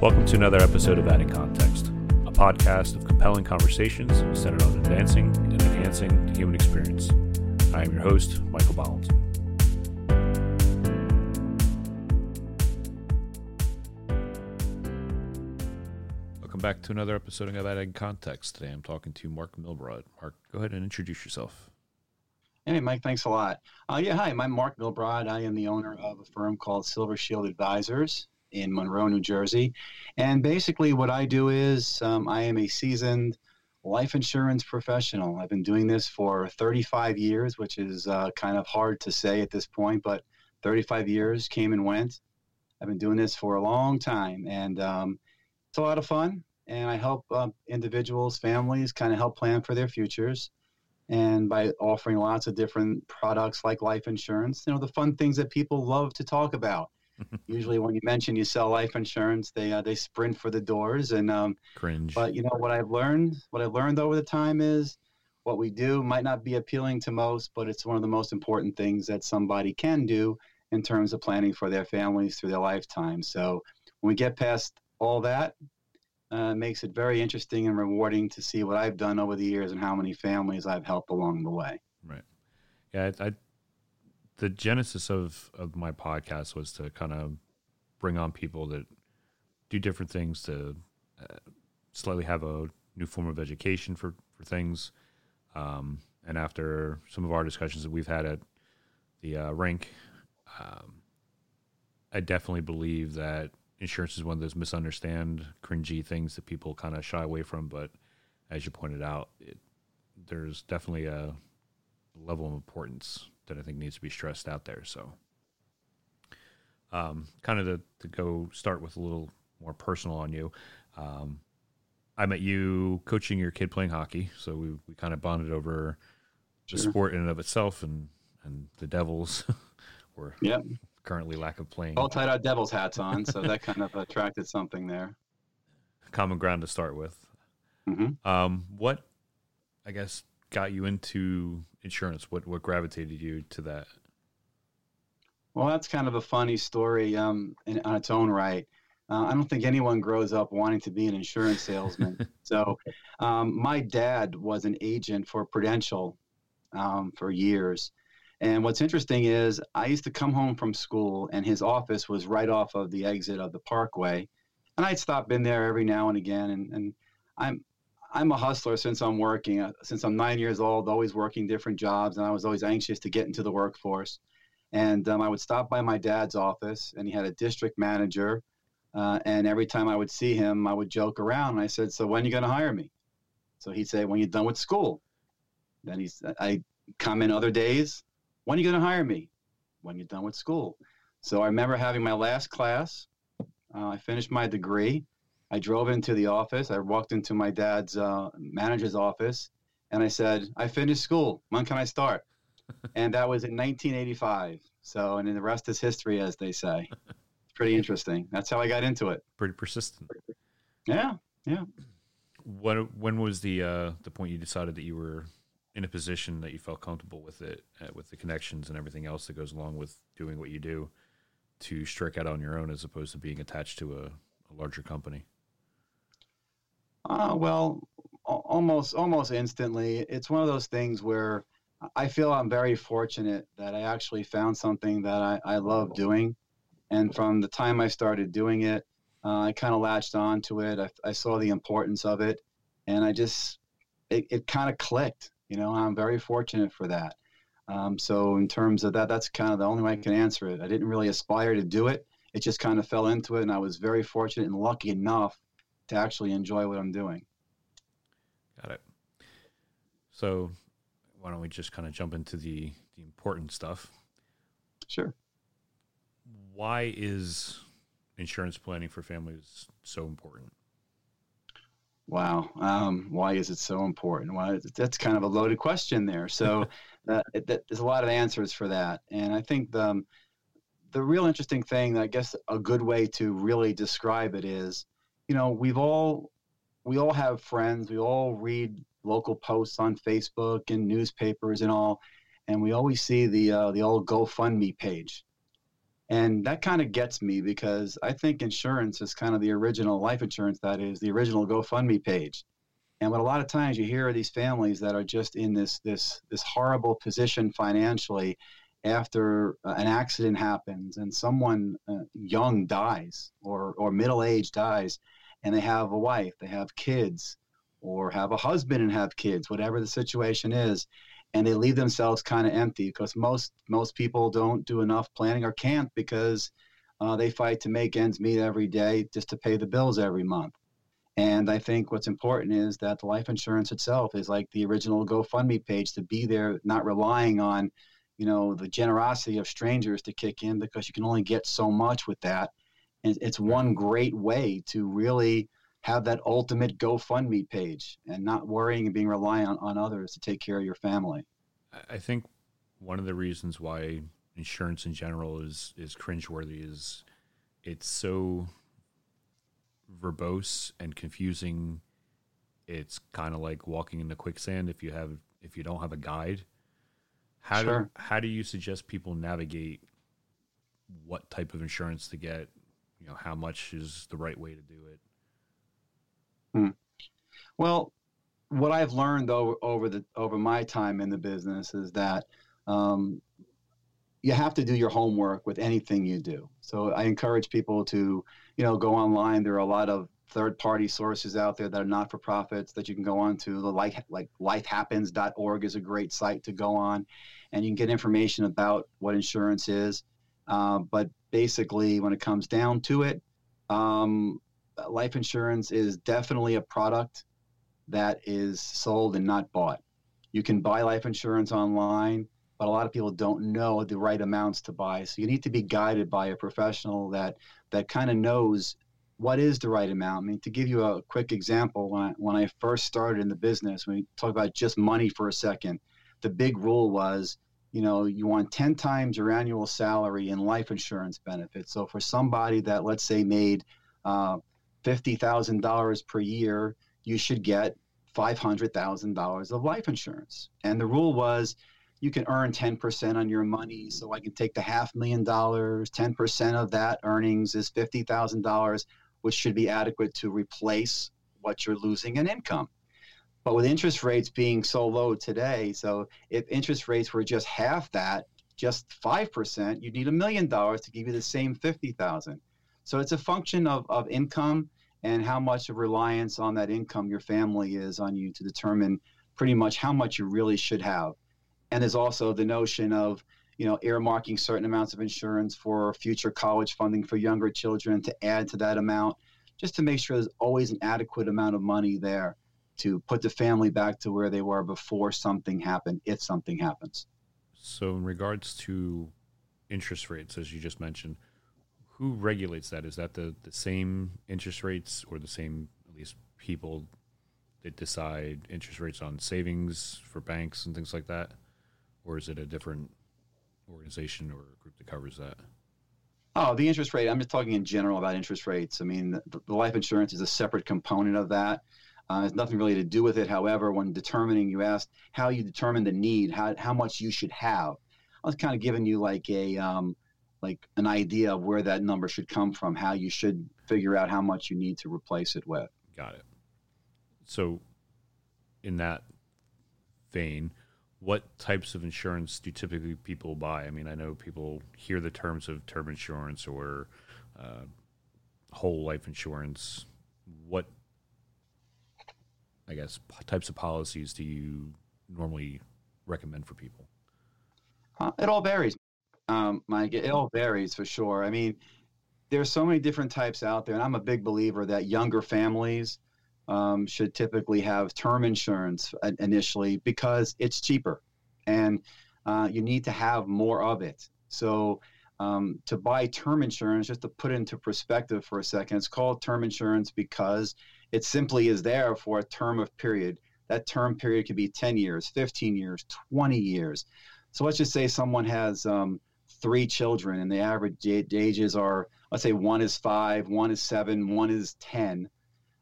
Welcome to another episode of Adding Context, a podcast of compelling conversations centered on advancing and enhancing the human experience. I am your host, Michael Bolland. Welcome back to another episode of Adding Context. Today I'm talking to Mark Milbrod. Mark, go ahead and introduce yourself. Hey, Mike, thanks a lot. Uh, yeah, hi, I'm Mark Milbrod. I am the owner of a firm called Silver Shield Advisors in Monroe, New Jersey. And basically, what I do is um, I am a seasoned life insurance professional. I've been doing this for 35 years, which is uh, kind of hard to say at this point, but 35 years came and went. I've been doing this for a long time, and um, it's a lot of fun. And I help uh, individuals, families kind of help plan for their futures. And by offering lots of different products like life insurance, you know, the fun things that people love to talk about Usually, when you mention you sell life insurance, they uh, they sprint for the doors and um, cringe. But you know what I've learned, what I've learned over the time is what we do might not be appealing to most, but it's one of the most important things that somebody can do in terms of planning for their families through their lifetime. So when we get past all that, uh, makes it very interesting and rewarding to see what I've done over the years and how many families I've helped along the way. Right. Yeah, I, I the genesis of of my podcast was to kind of bring on people that do different things to uh, slightly have a new form of education for for things. Um, and after some of our discussions that we've had at the uh, rink, um, I definitely believe that insurance is one of those misunderstand, cringy things that people kind of shy away from. But as you pointed out, it, there's definitely a level of importance that I think needs to be stressed out there. So, um, kind of to, to go start with a little more personal on you. Um, I met you coaching your kid playing hockey, so we, we kind of bonded over sure. the sport in and of itself, and and the Devils were yep. currently lack of playing. All tied our Devils hats on, so that kind of attracted something there. Common ground to start with. Mm-hmm. Um, what I guess got you into insurance? What what gravitated you to that? Well, that's kind of a funny story um, in, on its own right. Uh, I don't think anyone grows up wanting to be an insurance salesman. so, um, my dad was an agent for Prudential um, for years. And what's interesting is, I used to come home from school, and his office was right off of the exit of the Parkway. And I'd stop in there every now and again. And, and I'm I'm a hustler since I'm working. Uh, since I'm nine years old, always working different jobs, and I was always anxious to get into the workforce. And um, I would stop by my dad's office, and he had a district manager. Uh, and every time I would see him, I would joke around. And I said, "So when are you going to hire me?" So he'd say, "When you're done with school." Then he's, I come in other days. When are you going to hire me? When you're done with school. So I remember having my last class. Uh, I finished my degree I drove into the office. I walked into my dad's uh, manager's office and I said, I finished school. When can I start? and that was in 1985. So, and then the rest is history, as they say. It's pretty interesting. That's how I got into it. Pretty persistent. Yeah, yeah. When when was the uh, the point you decided that you were in a position that you felt comfortable with it, uh, with the connections and everything else that goes along with doing what you do, to strike out on your own as opposed to being attached to a, a larger company? Uh, well, almost almost instantly. It's one of those things where I feel I'm very fortunate that I actually found something that I, I love doing, and from the time I started doing it, uh, I kind of latched on to it. I, I, saw the importance of it, and I just it, it kind of clicked. You know, I'm very fortunate for that. Um, so in terms of that, that's kind of the only way I can answer it. I didn't really aspire to do it. It just kind of fell into it, and I was very fortunate and lucky enough to actually enjoy what I'm doing. Got it. So, why don't we just kind of jump into the the important stuff? Sure. Why is insurance planning for families so important? Wow. Um, why is it so important? Well, that's kind of a loaded question there. So that, that, there's a lot of answers for that. And I think the, um, the real interesting thing, I guess a good way to really describe it is you know, we've all we all have friends. We all read local posts on Facebook and newspapers and all, and we always see the uh, the old GoFundMe page. And that kind of gets me because I think insurance is kind of the original life insurance, that is the original GoFundMe page. And what a lot of times you hear are these families that are just in this this this horrible position financially after an accident happens and someone uh, young dies or or middle age dies and they have a wife, they have kids or have a husband and have kids, whatever the situation is, and they leave themselves kind of empty because most most people don't do enough planning or can't because uh, they fight to make ends meet every day just to pay the bills every month. And I think what's important is that the life insurance itself is like the original GoFundMe page to be there, not relying on, you know, the generosity of strangers to kick in because you can only get so much with that. It's one great way to really have that ultimate GoFundMe page and not worrying and being reliant on, on others to take care of your family. I think one of the reasons why insurance in general is is cringeworthy is it's so verbose and confusing. It's kind of like walking in the quicksand if you have if you don't have a guide. How sure. do how do you suggest people navigate what type of insurance to get? You know, how much is the right way to do it? Hmm. Well, what I've learned though over the over my time in the business is that um, you have to do your homework with anything you do. So I encourage people to, you know, go online. There are a lot of third-party sources out there that are not for profits that you can go on to. The life, like lifehappens.org is a great site to go on, and you can get information about what insurance is. Uh, but basically, when it comes down to it, um, life insurance is definitely a product that is sold and not bought. You can buy life insurance online but a lot of people don't know the right amounts to buy. So you need to be guided by a professional that that kind of knows what is the right amount. I mean, to give you a quick example, when I, when I first started in the business, when we talk about just money for a second, the big rule was, you know, you want 10 times your annual salary in life insurance benefits. So for somebody that, let's say, made uh, $50,000 per year, you should get $500,000 of life insurance. And the rule was you can earn 10% on your money. So I can take the half million dollars, 10% of that earnings is $50,000, which should be adequate to replace what you're losing in income. But with interest rates being so low today, so if interest rates were just half that, just 5%, you'd need a million dollars to give you the same 50,000. So it's a function of, of income and how much of reliance on that income your family is on you to determine pretty much how much you really should have and there's also the notion of you know earmarking certain amounts of insurance for future college funding for younger children to add to that amount just to make sure there's always an adequate amount of money there to put the family back to where they were before something happened if something happens so in regards to interest rates as you just mentioned who regulates that is that the, the same interest rates or the same at least people that decide interest rates on savings for banks and things like that or is it a different organization or group that covers that? Oh, the interest rate. I'm just talking in general about interest rates. I mean, the, the life insurance is a separate component of that. Uh, has nothing really to do with it. However, when determining, you asked how you determine the need, how, how much you should have. I was kind of giving you like a um, like an idea of where that number should come from, how you should figure out how much you need to replace it with. Got it. So, in that vein, what types of insurance do typically people buy? I mean, I know people hear the terms of term insurance or uh, whole life insurance. What, I guess, types of policies do you normally recommend for people? Uh, it all varies, um, Mike. It all varies for sure. I mean, there's so many different types out there, and I'm a big believer that younger families um, should typically have term insurance initially because it's cheaper and uh, you need to have more of it. So, um, to buy term insurance, just to put into perspective for a second, it's called term insurance because it simply is there for a term of period. That term period could be 10 years, 15 years, 20 years. So let's just say someone has um, three children and the average ages are, let's say one is five, one is seven, one is 10.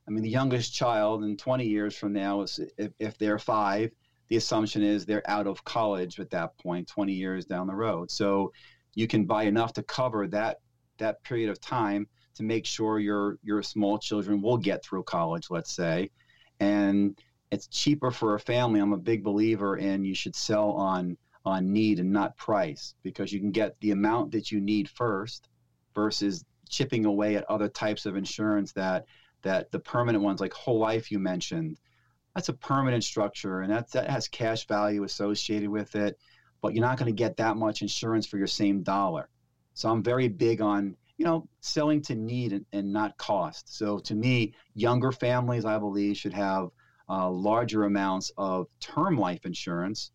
I mean, the youngest child in 20 years from now is if, if they're five, the assumption is they're out of college at that point, 20 years down the road. So you can buy enough to cover that that period of time to make sure your your small children will get through college, let's say, and it's cheaper for a family. I'm a big believer in you should sell on on need and not price because you can get the amount that you need first versus chipping away at other types of insurance that that the permanent ones like whole life you mentioned. That's a permanent structure and that that has cash value associated with it but you're not going to get that much insurance for your same dollar. So i'm very big on you know selling to need and, and not cost so to me younger families i believe should have uh, larger amounts of term life insurance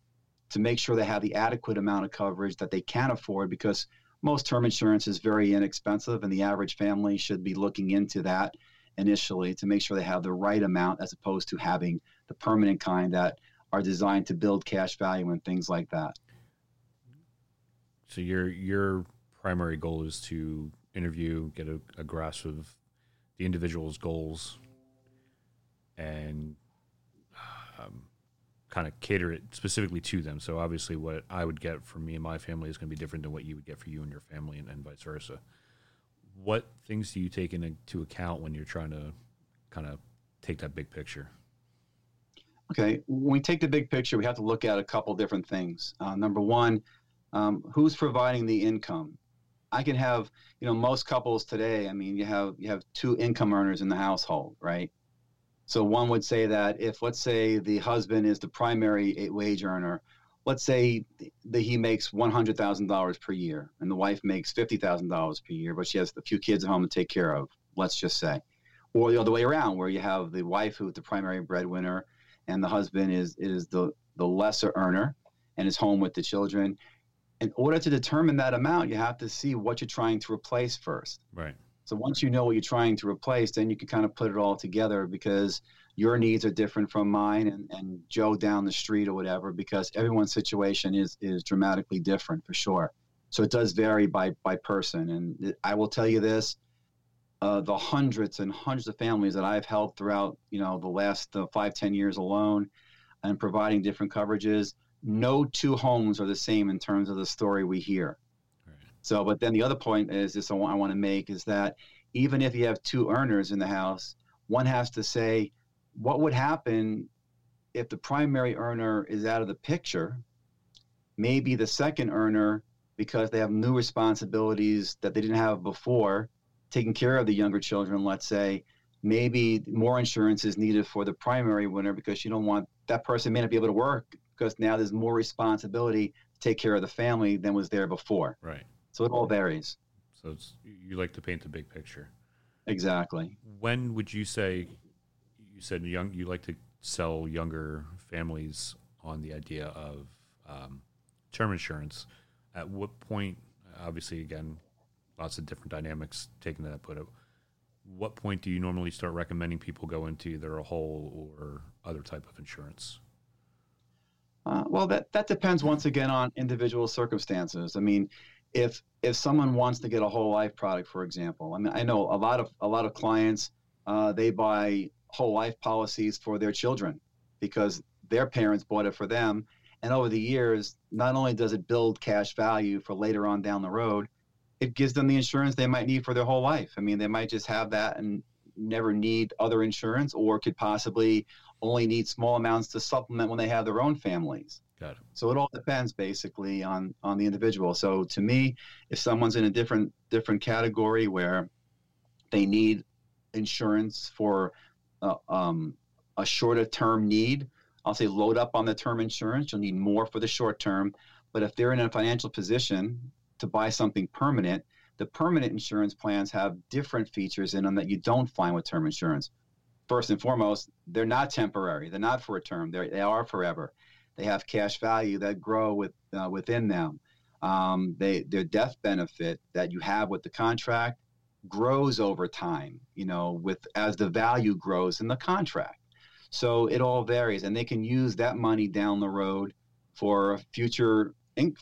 to make sure they have the adequate amount of coverage that they can afford because most term insurance is very inexpensive and the average family should be looking into that initially to make sure they have the right amount as opposed to having the permanent kind that are designed to build cash value and things like that. So your your primary goal is to interview, get a, a grasp of the individual's goals, and um, kind of cater it specifically to them. So obviously, what I would get from me and my family is going to be different than what you would get for you and your family, and, and vice versa. What things do you take into account when you're trying to kind of take that big picture? Okay, when we take the big picture, we have to look at a couple different things. Uh, number one, um, who's providing the income? I can have, you know, most couples today. I mean, you have you have two income earners in the household, right? So one would say that if, let's say, the husband is the primary eh, wage earner, let's say that he makes $100,000 per year and the wife makes $50,000 per year, but she has a few kids at home to take care of, let's just say. Or the other way around, where you have the wife who's the primary breadwinner and the husband is, is the, the lesser earner and is home with the children. In order to determine that amount, you have to see what you're trying to replace first. Right. So once you know what you're trying to replace, then you can kind of put it all together because your needs are different from mine and, and Joe down the street or whatever, because everyone's situation is is dramatically different for sure. So it does vary by by person. And I will tell you this: uh, the hundreds and hundreds of families that I've helped throughout, you know, the last uh, five ten years alone, and providing different coverages, no two homes are the same in terms of the story we hear. So, but then the other point is this I want, I want to make is that even if you have two earners in the house, one has to say, what would happen if the primary earner is out of the picture? Maybe the second earner, because they have new responsibilities that they didn't have before, taking care of the younger children, let's say, maybe more insurance is needed for the primary winner because you don't want that person may not be able to work because now there's more responsibility to take care of the family than was there before. Right. So it all varies. So it's you like to paint the big picture. Exactly. When would you say you said young you like to sell younger families on the idea of um, term insurance? At what point? Obviously, again, lots of different dynamics taken that put. At what point do you normally start recommending people go into either a whole or other type of insurance? Uh, well, that that depends once again on individual circumstances. I mean, if if someone wants to get a whole life product, for example, I mean, I know a lot of a lot of clients uh, they buy whole life policies for their children because their parents bought it for them, and over the years, not only does it build cash value for later on down the road, it gives them the insurance they might need for their whole life. I mean, they might just have that and never need other insurance, or could possibly only need small amounts to supplement when they have their own families. Got it. So it all depends basically on on the individual. So to me, if someone's in a different different category where they need insurance for uh, um, a shorter term need, I'll say load up on the term insurance. You'll need more for the short term. But if they're in a financial position to buy something permanent, the permanent insurance plans have different features in them that you don't find with term insurance. First and foremost, they're not temporary. They're not for a term. They're, they are forever. They have cash value that grow with uh, within them. Um, they their death benefit that you have with the contract grows over time. You know, with as the value grows in the contract. So it all varies, and they can use that money down the road for future in,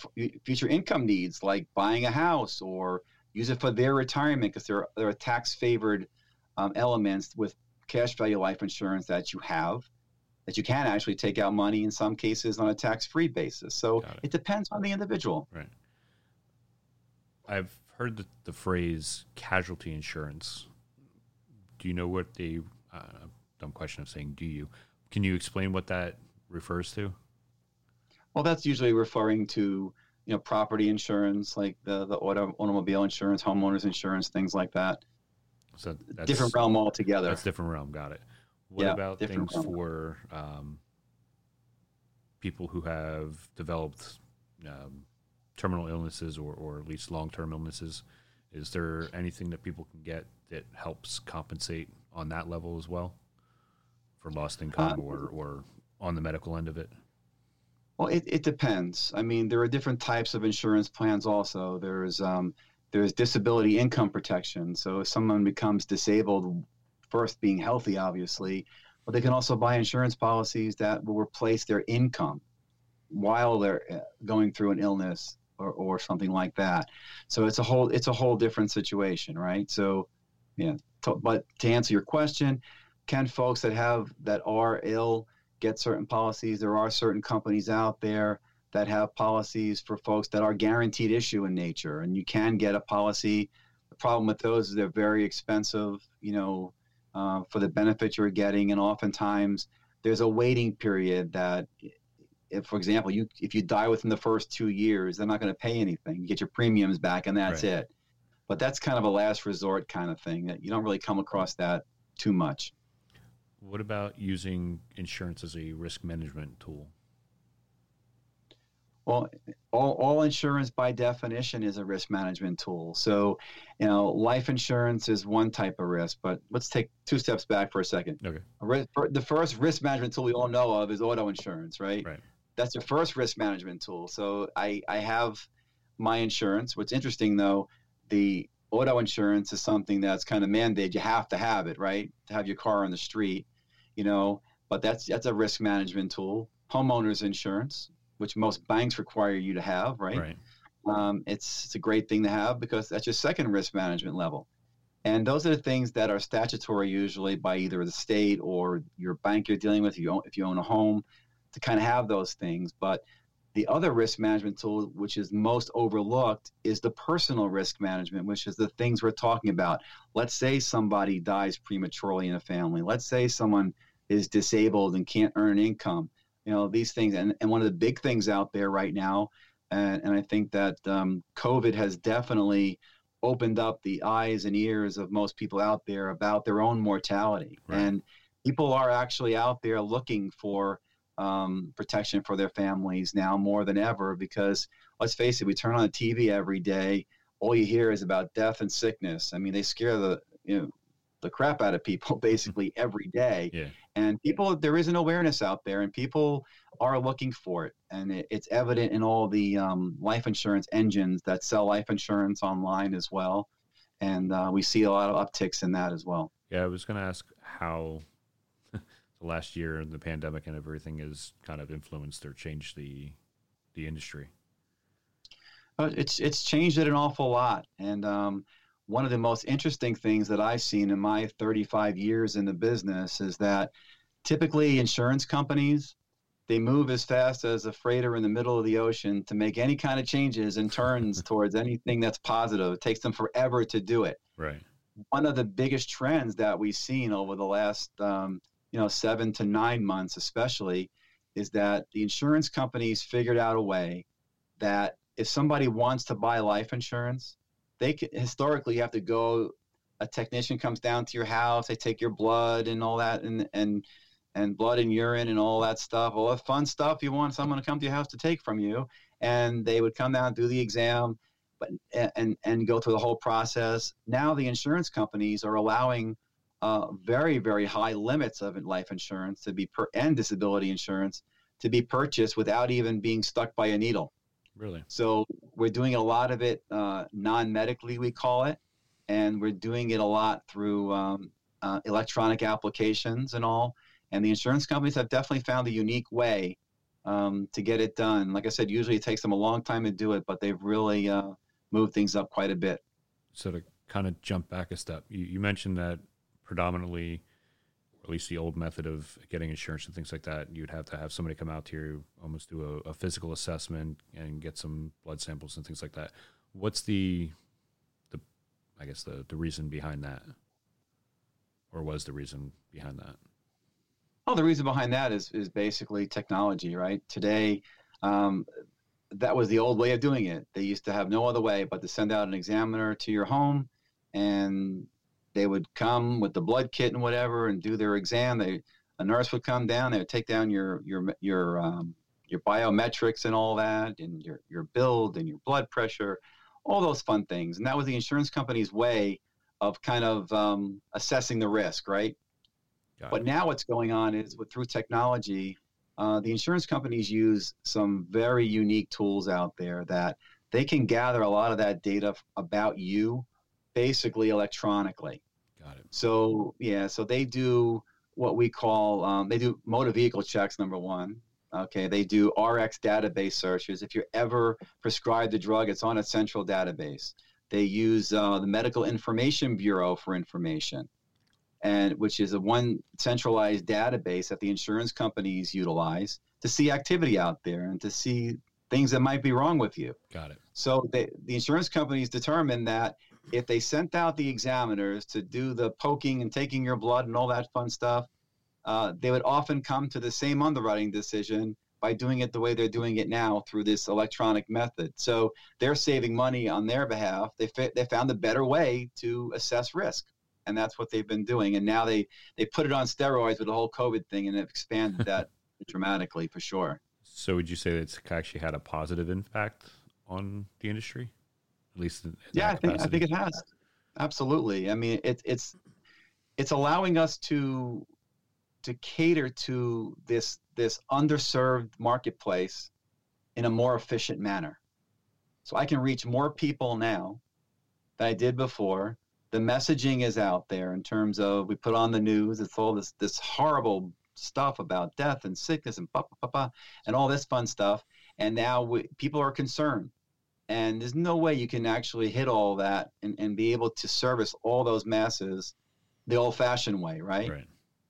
future income needs, like buying a house, or use it for their retirement because there there are tax favored um, elements with cash value life insurance that you have that you can actually take out money in some cases on a tax free basis. So it. it. depends on the individual. Right. I've heard the, the phrase casualty insurance. Do you know what the uh, dumb question of saying do you? Can you explain what that refers to? Well, that's usually referring to you know property insurance, like the the auto, automobile insurance, homeowners insurance, things like that. So that's different realm altogether. That's different realm. Got it. What Yeah, about things realm. for um, people who have developed um, terminal illnesses or, or at least long term illnesses? Is there anything that people can get that helps compensate on that level as well for lost income Uh, or, or on the medical end of it? Well, it, it depends. I mean, there are different types of insurance plans. Also, there's um, there's disability income protection. So if someone becomes disabled, first being healthy, obviously, but they can also buy insurance policies that will replace their income while they're uh, going through an illness or, or something like that. So it's a whole it's a whole different situation, right? So, yeah. To, but to answer your question, can folks that have that are ill get certain policies. There are certain companies out there that have policies for folks that are guaranteed issue in nature, and you can get a policy. The problem with those is they're very expensive, you know, uh, for the benefit you're getting, and oftentimes there's a waiting period that. If, for example, you if you die within the first two years, they're not going to pay anything. You get your premiums back, and that's Right. it. But that's kind of a last resort kind of thing that you don't really come across that too much. What about using insurance as a risk management tool? Well, all, all insurance by definition is a risk management tool. So, you know, life insurance is one type of risk, but let's take two steps back for a second. Okay. A ri- fir- The first risk management tool we all know of is auto insurance, right? Right. That's the first risk management tool. So I, I have my insurance. What's interesting though, the auto insurance is something that's kind of mandated. You have to have it, right? To have your car on the street, you know, but that's that's a risk management tool. Homeowners insurance, which most banks require you to have, right? Right. Um, it's, it's a great thing to have because that's your second risk management level. And those are the things that are statutory usually by either the state or your bank you're dealing with, if you own, if you own a home, to kind of have those things. But the other risk management tool, which is most overlooked, is the personal risk management, which is the things we're talking about. Let's say somebody dies prematurely in a family. Let's say someone is disabled and can't earn income. You know, these things. And, and one of the big things out there right now, and, and I think that um, COVID has definitely opened up the eyes and ears of most people out there about their own mortality. Right. And people are actually out there looking for um, protection for their families now more than ever because let's face it, we turn on the TV every day. All you hear is about death and sickness. I mean, they scare the you know the crap out of people basically every day. Yeah. And people, there is an awareness out there, and people are looking for it, and it, it's evident in all the um, life insurance engines that sell life insurance online as well. And uh, we see a lot of upticks in that as well. Yeah, I was going to ask how the last year and the pandemic and everything has kind of influenced or changed the the industry. Uh, it's it's changed it an awful lot, and um, one of the most interesting things that I've seen in my 35 years in the business is that typically insurance companies they move as fast as a freighter in the middle of the ocean to make any kind of changes and turns towards anything that's positive. It takes them forever to do it. Right. One of the biggest trends that we've seen over the last um, you know seven to nine months, especially, is that the insurance companies figured out a way that if somebody wants to buy life insurance, they can, historically you have to go. A technician comes down to your house. They take your blood and all that, and and and blood and urine and all that stuff, all the fun stuff you want someone to come to your house to take from you. And they would come down, do the exam, but and and go through the whole process. Now the insurance companies are allowing uh, very very high limits of life insurance to be per and disability insurance to be purchased without even being stuck by a needle. Really. So we're doing a lot of it uh, non-medically, we call it, and we're doing it a lot through um, uh, electronic applications and all. And the insurance companies have definitely found a unique way um, to get it done. Like I said, usually it takes them a long time to do it, but they've really uh, moved things up quite a bit. So to kind of jump back a step, you, you mentioned that predominantly, at least the old method of getting insurance and things like that, you'd have to have somebody come out to you, almost do a, a physical assessment and get some blood samples and things like that. What's the the I guess the the reason behind that, or was the reason behind that? Oh, the reason behind that is is basically technology, right? Today, um, that was the old way of doing it. They used to have no other way but to send out an examiner to your home, and they would come with the blood kit and whatever and do their exam. They a nurse would come down. They would take down your your your um, your biometrics and all that, and your your build and your blood pressure, all those fun things. And that was the insurance company's way of kind of um, assessing the risk, right? Got but it. now what's going on is with through technology, uh, the insurance companies use some very unique tools out there that they can gather a lot of that data about you basically electronically. Got it. So yeah, so they do what we call um, they do motor vehicle checks. Number one, okay, they do RX database searches. If you're ever prescribed the drug, it's on a central database. They use uh, the Medical Information Bureau for information and which is a one centralized database that the insurance companies utilize to see activity out there and to see things that might be wrong with you. Got it. So they, the insurance companies determine that if they sent out the examiners to do the poking and taking your blood and all that fun stuff, uh, they would often come to the same underwriting decision by doing it the way they're doing it now through this electronic method. So they're saving money on their behalf. They, they found a better way to assess risk and that's what they've been doing. And now they they put it on steroids with the whole COVID thing, and have expanded that dramatically for sure. So, would you say it's actually had a positive impact on the industry, least? yeah, I think I think it has. Absolutely. I mean, it's it's it's allowing us to to cater to this this underserved marketplace in a more efficient manner. So I can reach more people now than I did before the messaging is out there in terms of we put on the news it's all this this horrible stuff about death and sickness and blah, blah, blah, and all this fun stuff and now we, people are concerned and there's no way you can actually hit all that and, and be able to service all those masses the old-fashioned way right? right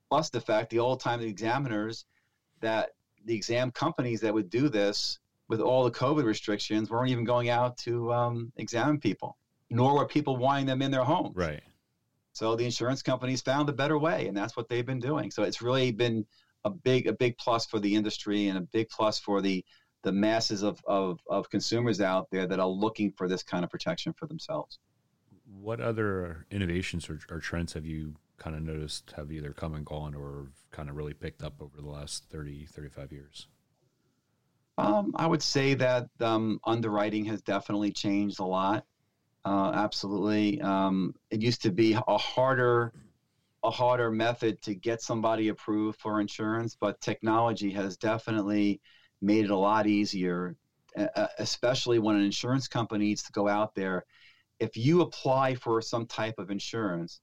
plus the fact the old-time examiners that the exam companies that would do this with all the covid restrictions weren't even going out to um, examine people nor were people wanting them in their homes. Right. So the insurance companies found a better way, and that's what they've been doing. So it's really been a big a big plus for the industry and a big plus for the the masses of, of, of consumers out there that are looking for this kind of protection for themselves. What other innovations or, or trends have you kind of noticed have either come and gone or kind of really picked up over the last 30, 35 years? Um, I would say that um, underwriting has definitely changed a lot. Uh, absolutely. Um, it used to be a harder, a harder method to get somebody approved for insurance, but technology has definitely made it a lot easier, especially when an insurance company needs to go out there. If you apply for some type of insurance,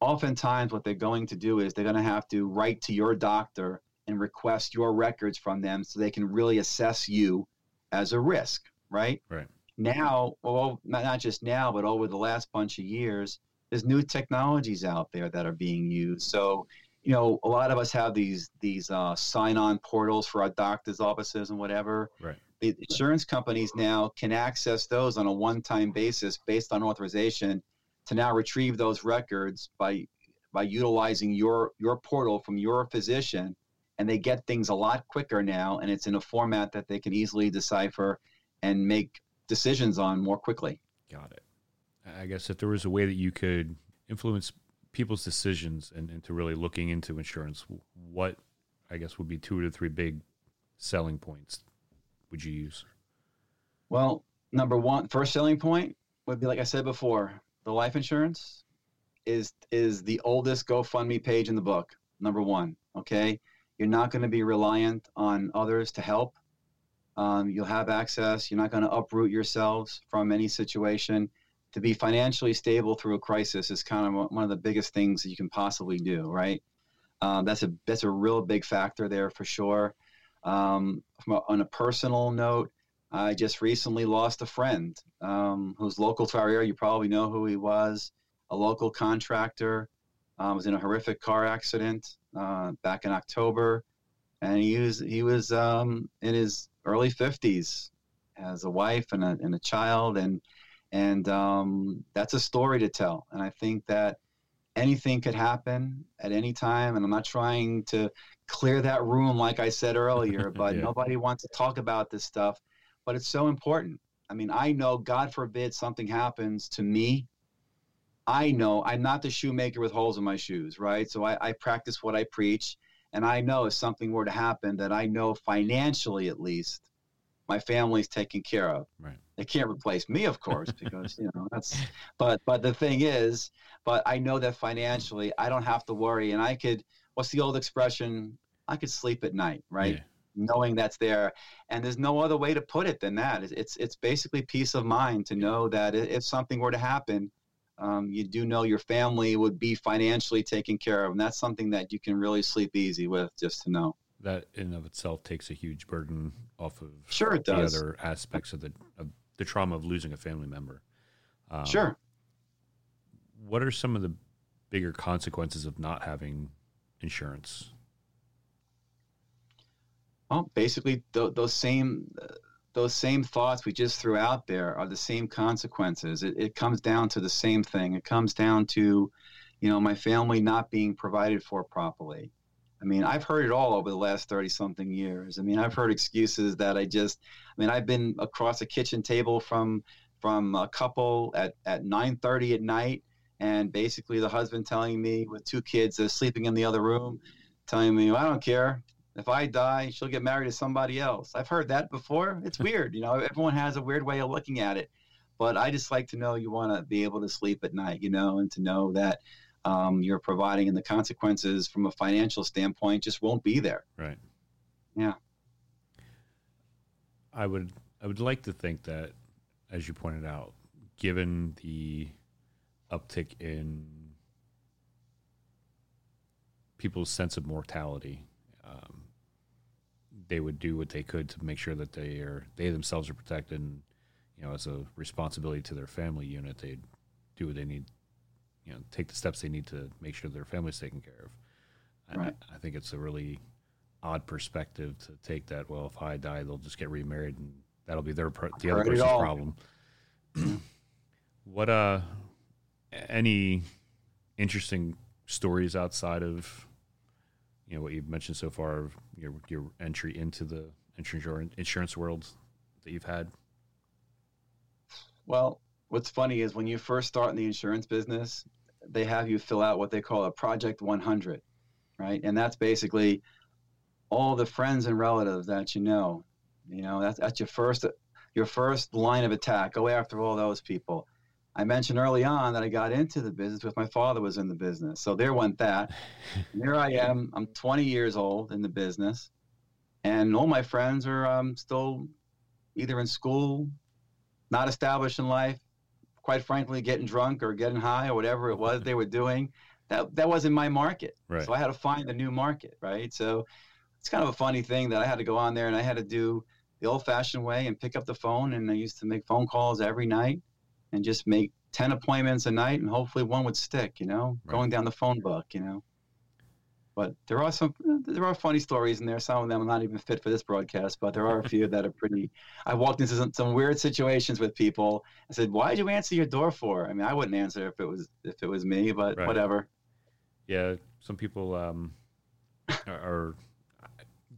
oftentimes what they're going to do is they're going to have to write to your doctor and request your records from them so they can really assess you as a risk, right? Right now, well, not just now, but over the last bunch of years, there's new technologies out there that are being used. So, you know, a lot of us have these these uh, sign-on portals for our doctors' offices and whatever. Right. The insurance companies now can access those on a one-time basis based on authorization to now retrieve those records by by utilizing your your portal from your physician and they get things a lot quicker now and it's in a format that they can easily decipher and make decisions on more quickly. Got it. I guess if there was a way that you could influence people's decisions and, and to really looking into insurance, what I guess would be two to three big selling points would you use? Well, number one, first selling point would be like I said before, the life insurance is is the oldest GoFundMe page in the book. Number one, okay, you're not going to be reliant on others to help. Um, you'll have access. You're not going to uproot yourselves from any situation. To be financially stable through a crisis is kind of one of the biggest things that you can possibly do, right? Um, that's a that's a real big factor there for sure. Um, a, on a personal note, I just recently lost a friend um, who's local to our area. You probably know who he was. A local contractor uh, was in a horrific car accident uh, back in October, and he was he was um, in his early 50s, has a wife and a, and a child, and and um, that's a story to tell. And I think that anything could happen at any time. And I'm not trying to clear that room, like I said earlier, but yeah. nobody wants to talk about this stuff. But it's so important. I mean, I know, God forbid, something happens to me. I know I'm not the shoemaker with holes in my shoes, right? So I, I practice what I preach. And I know if something were to happen, that I know financially at least, my family's taken care of. Right. They can't replace me, of course, because you know that's. But but the thing is, but I know that financially, I don't have to worry, and I could. What's the old expression? I could sleep at night, right? Yeah. Knowing that's there, and there's no other way to put it than that. It's it's basically peace of mind to know that if something were to happen, um, you do know your family would be financially taken care of, and that's something that you can really sleep easy with, just to know that in of itself takes a huge burden off of sure it does. the other aspects of the of the trauma of losing a family member. Um, sure. What are some of the bigger consequences of not having insurance? Well, basically, th- those same uh, those same thoughts we just threw out there are the same consequences. It, it comes down to the same thing. It comes down to, you know, my family not being provided for properly. I mean, I've heard it all over the last 30 something years. I mean, I've heard excuses that I just, I mean, I've been across a kitchen table from from a couple at, at 9.30 at night and basically the husband telling me with two kids uh, sleeping in the other room telling me i don't care. If i die she'll get married to somebody else. I've heard that before. It's weird you know everyone has a weird way of looking at it. But i just like to know you want to be able to sleep at night you know and to know that um, you're providing, and the consequences from a financial standpoint just won't be there. Right. Yeah. I would I would like to think that, as you pointed out, given the uptick in people's sense of mortality, um, they would do what they could to make sure that they are they themselves are protected. And, you know, as a responsibility to their family unit, they'd do what they need you know take the steps they need to make sure their family's taken care of. Right. I, I think it's a really odd perspective to take that. Well, if I die, they'll just get remarried, and that'll be their the other person's problem. what uh, any interesting stories outside of you know what you've mentioned so far, of your your entry into the insurance insurance world that you've had? Well, what's funny is when you first start in the insurance business, they have you fill out what they call a Project 100, right? And that's basically all the friends and relatives that you know. You know, that's, that's your first your first line of attack. Go after all those people. I mentioned early on that I got into the business with my father was in the business. So there went that. and here I am. I'm 20 years old in the business, and all my friends are um, still either in school, not established in life, quite frankly, getting drunk or getting high or whatever it was they were doing, that that wasn't my market. Right. So I had to find a new market, right? So it's kind of a funny thing that I had to go on there and I had to do the old-fashioned way and pick up the phone and I used to make phone calls every night and just make 10 appointments a night and hopefully one would stick, you know, right. going down the phone book, you know. But there are some there are funny stories in there. Some of them are not even fit for this broadcast, but there are a few that are pretty. I walked into some, some weird situations with people. I said, "Why did you answer your door for?" I mean, I wouldn't answer if it was if it was me, but right. whatever. Yeah, some people um, are, are,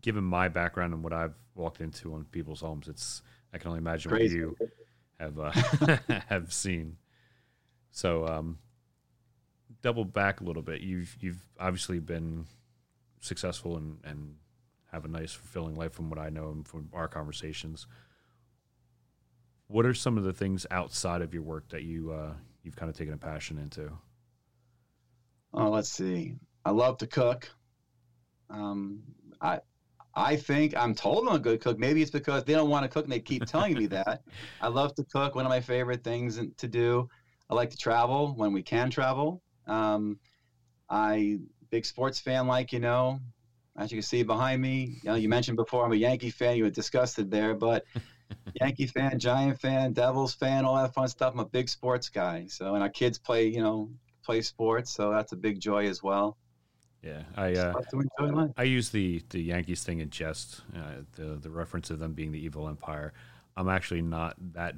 given my background and what I've walked into on people's homes. It's I can only imagine Crazy. what you have uh, have seen. So um, double back a little bit. You've you've obviously been successful and and have a nice fulfilling life from what I know and from our conversations. What are some of the things outside of your work that you uh, you've kind of taken a passion into? Oh, let's see. I love to cook. Um, I I think I'm told I'm a good cook. Maybe it's because they don't want to cook and they keep telling me that. I love to cook. One of my favorite things to do. I like to travel when we can travel. Um, I big sports fan, like you know, as you can see behind me. You know, you mentioned before I'm a Yankee fan. You were disgusted there, but Yankee fan, Giant fan, Devils fan, all that fun stuff. I'm a big sports guy. So, and our kids play, you know, play sports, so that's a big joy as well. Yeah, I uh, I use the the Yankees thing in jest. Uh, the the reference of them being the evil empire. I'm actually not that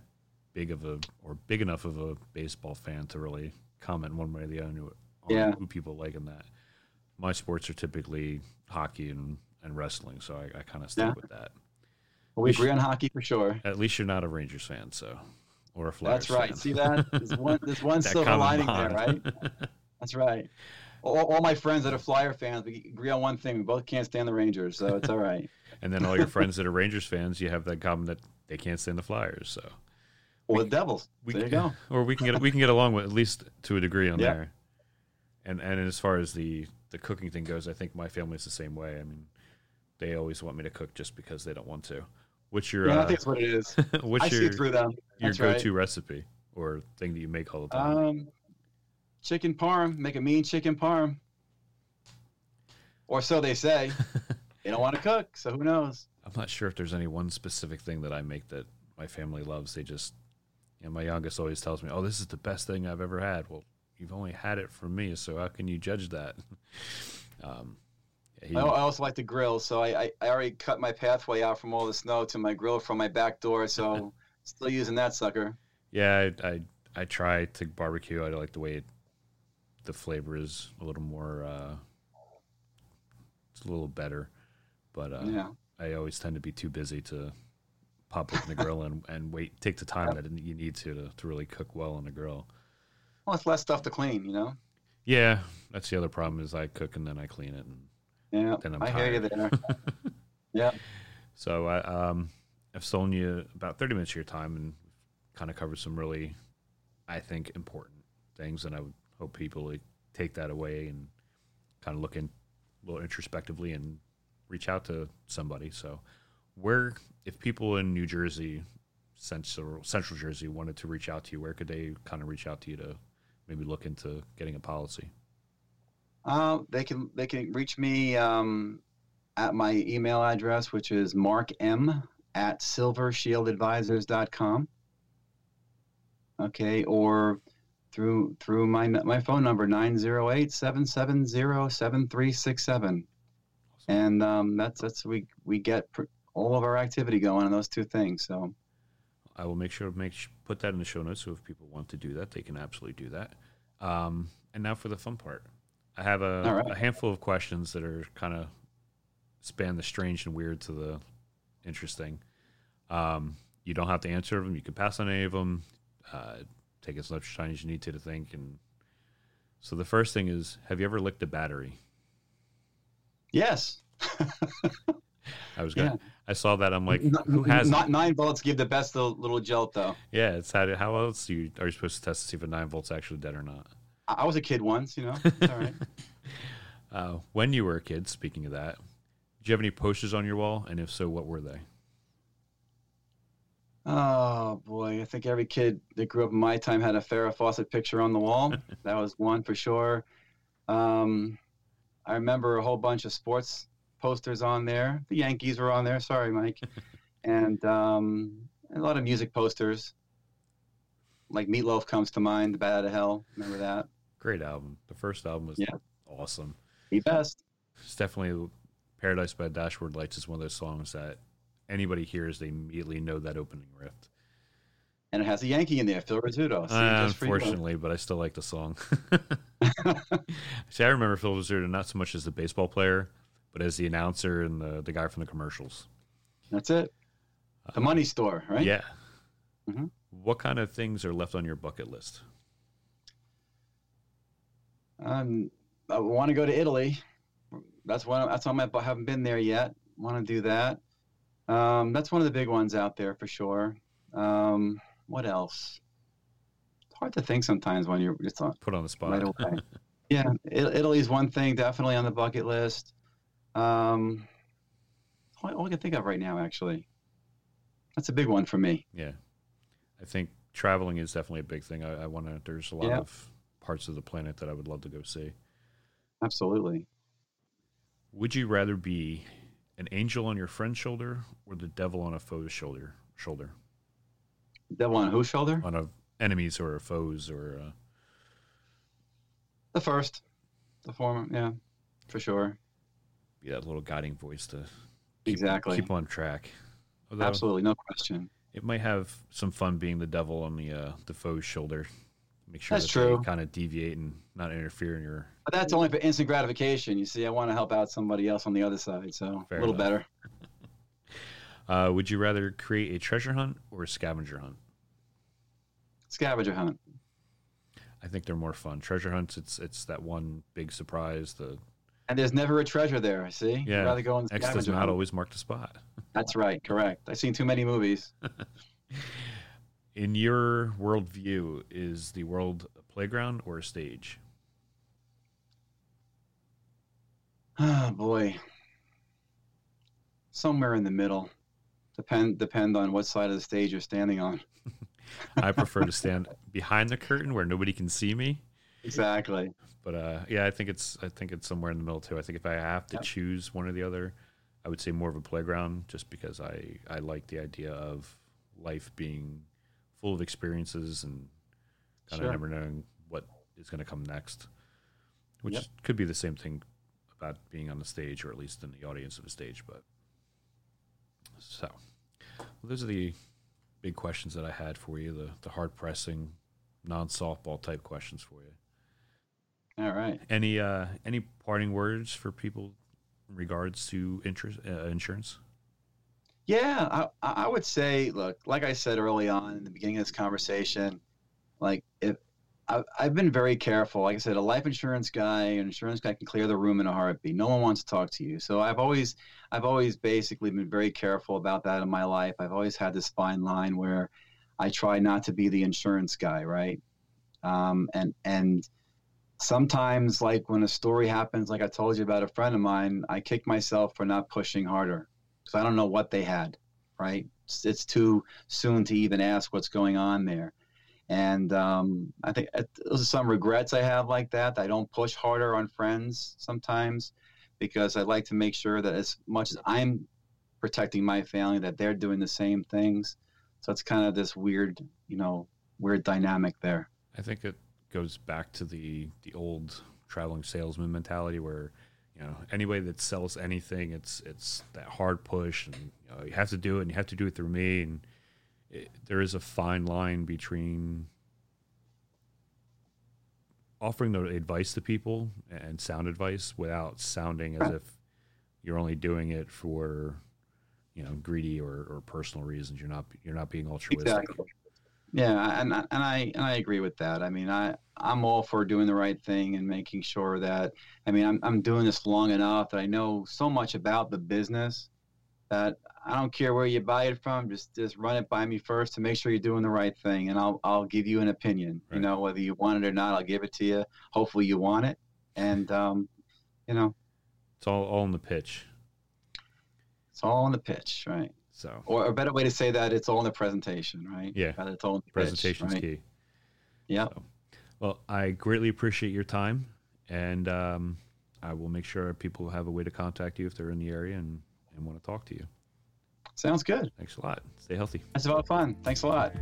big of a or big enough of a baseball fan to really comment one way or the other on Yeah. who people like in that. My sports are typically hockey and, and wrestling, so I, I kind of stick Yeah. with that. Well, we agree on hockey for sure. At least you're not a Rangers fan, so or a Flyers. That's right. fan. See that? There's one, there's one silver lining there, right? That's right. All, all my friends that are Flyer fans, we agree on one thing: we both can't stand the Rangers, so it's all right. and then all your friends that are Rangers fans, you have that common that they can't stand the Flyers. So Or the Devils. we there you can, go. or we can get we can get along with at least to a degree on Yeah. there. And and as far as the the cooking thing goes, I think my family's the same way. I mean, they always want me to cook just because they don't want to. What's your Yeah, I uh, think that's what it is. what's I see through them. your go-to right. recipe or thing that you make all the time? Um, chicken parm. Make a mean chicken parm. Or so they say. they don't want to cook, so who knows? I'm not sure if there's any one specific thing that I make that my family loves. They just, you know, my youngest always tells me, "Oh, this is the best thing I've ever had." Well, you've only had it from me, so how can you judge that? um, he- I, I also like to grill, so I, I, I already cut my pathway out from all the snow to my grill from my back door, so still using that sucker. yeah, I, I I try to barbecue. I like the way it, the flavor is a little more. Uh, it's a little better, but uh, yeah. I always tend to be too busy to pop open the grill and, and wait, take the time that you need to, to to really cook well on the grill. Well, it's less stuff to clean, you know. Yeah, that's the other problem is I cook and then I clean it. And Yeah, Then I'm I hear you there. yeah, so I, um, I've stolen you about 30 minutes of your time and kind of covered some really, I think, important things. And I would hope people like, take that away and kind of look in a little introspectively and reach out to somebody. So where, if people in New Jersey, central, central Jersey wanted to reach out to you, where could they kind of reach out to you to maybe look into getting a policy? uh, they can they can reach me um, at my email address, which is markm at silvershieldadvisors.com. Okay, or through through my my phone number 908-770-7367. And um, that's that's we we get pr- all of our activity going on those two things. So I will make sure to make put that in the show notes. So if people want to do that, they can absolutely do that. Um, and now for the fun part, I have a, right. a handful of questions that are kind of span the strange and weird to the interesting. Um, you don't have to answer them. You can pass on any of them. Uh, take as much time as you need to to think. And so the first thing is, have you ever licked a battery? yes, I was gonna. I saw that. I'm like, who has? not nine volts give the best little, little jolt though. yeah, it's had. How else do you, are you supposed to test to see if a nine volt's actually dead or not? I I was a kid once, you know. It's all right. Uh, when you were a kid, speaking of that, did you have any posters on your wall? And if so, what were they? Oh boy, I think every kid that grew up in my time had a Farrah Fawcett picture on the wall. that was one for sure. Um, I remember a whole bunch of sports posters on there. The Yankees were on there. Sorry, Mike. and um, a lot of music posters. Like Meatloaf comes to mind. The Bat Out of Hell. Remember that? Great album. The first album was Yeah. awesome. The best. It's definitely Paradise by Dashboard Lights is one of those songs that anybody hears, they immediately know that opening riff. And it has a Yankee in there, Phil Rizzuto. Uh, just for you. unfortunately, but I still like the song. See, I remember Phil Rizzuto not so much as the baseball player, but as the announcer and the, the guy from the commercials. That's it. The money store, right? Yeah. Mhm. What kind of things are left on your bucket list? Um, I want to go to Italy. That's one. That's on my. I haven't been there yet. Want to do that. Um, that's one of the big ones out there for sure. Um, what else? It's hard to think sometimes when you're just on Put on the spot. right away. yeah, I- Italy's one thing definitely on the bucket list. Um, all, all I can think of right now, actually. That's a big one for me. Yeah, I think traveling is definitely a big thing. I, I want to. There's a lot Yeah. of parts of the planet that I would love to go see. Absolutely. Would you rather be an angel on your friend's shoulder or the devil on a foe's shoulder? Shoulder Devil on whose shoulder? on a enemies or foes or uh, The first. The former. Yeah, for sure. Be that little guiding voice to keep, Exactly. keep on track. Although, Absolutely, no question. it might have some fun being the devil on the uh, the foe's shoulder. Make sure That's that true. kind of deviate and not interfere in your. But that's only for instant gratification. You see, I want to help out somebody else on the other side, so Fair a little enough. better. Uh, would you rather create a treasure hunt or a scavenger hunt? Scavenger hunt. I think they're more fun. Treasure hunts, it's it's that one big surprise. The And there's never a treasure there. See, Yeah. I'd rather go on the X does not always mark the spot. That's right. Correct. I've seen too many movies. In your worldview, is the world a playground or a stage? Oh boy. Somewhere in the middle. Depend depend on what side of the stage you're standing on. I prefer to stand behind the curtain where nobody can see me. Exactly. But uh, yeah, I think it's I think it's somewhere in the middle too. I think if I have to Yep. choose one or the other, I would say more of a playground, just because I I like the idea of life being full of experiences and kind of Sure. never knowing what is going to come next, which Yep. could be the same thing about being on the stage or at least in the audience of a stage. But so well, those are the big questions that I had for you, the the hard pressing, non softball type questions for you. All right. Any uh, any parting words for people in regards to interest uh, insurance? Yeah, I, I would say, look, like I said early on in the beginning of this conversation, like if I, I've been very careful. Like I said, a life insurance guy, an insurance guy can clear the room in a heartbeat. No one wants to talk to you. So I've always, I've always basically been very careful about that in my life. I've always had this fine line where I try not to be the insurance guy, right? Um, and and sometimes, like when a story happens, like I told you about a friend of mine, I kick myself for not pushing harder because I don't know what they had, right? It's, it's too soon to even ask what's going on there. And um, I think uh, those are some regrets I have like that. I don't push harder on friends sometimes because I like to make sure that as much as I'm protecting my family, that they're doing the same things. So it's kind of this weird, you know, weird dynamic there. I think it goes back to the the old traveling salesman mentality where you know anybody that sells anything it's it's that hard push and you, know, you have to do it and you have to do it through me. And it, there is a fine line between offering the advice to people and sound advice without sounding as if you're only doing it for you know greedy or, or personal reasons. You're not you're not being altruistic. Exactly. Yeah, and I- and I and I agree with that. I mean, I I'm all for doing the right thing and making sure that I mean, I'm I'm doing this long enough that I know so much about the business that I don't care where you buy it from, just just run it by me first to make sure you're doing the right thing and I'll I'll give you an opinion. Right. You know, whether you want it or not, I'll give it to you. Hopefully you want it. And um, you know, it's all all in the pitch it's all in the pitch, right? So Or a better way to say that it's all in the presentation, right? Yeah. Rather it's all in the pitch, presentation's right? key Yeah. So, well, I greatly appreciate your time, and um, I will make sure people have a way to contact you if they're in the area and, and want to talk to you. Sounds good. Thanks a lot. Stay healthy. That's about fun. Thanks a lot.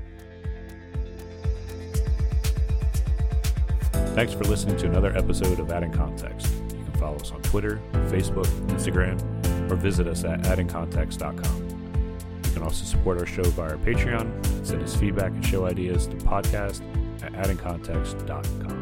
Thanks for listening to another episode of Adding Context. You can follow us on Twitter, Facebook, Instagram, or visit us at addingcontext.com. Can also support our show via Patreon send us feedback and show ideas to podcast at addingcontext.com.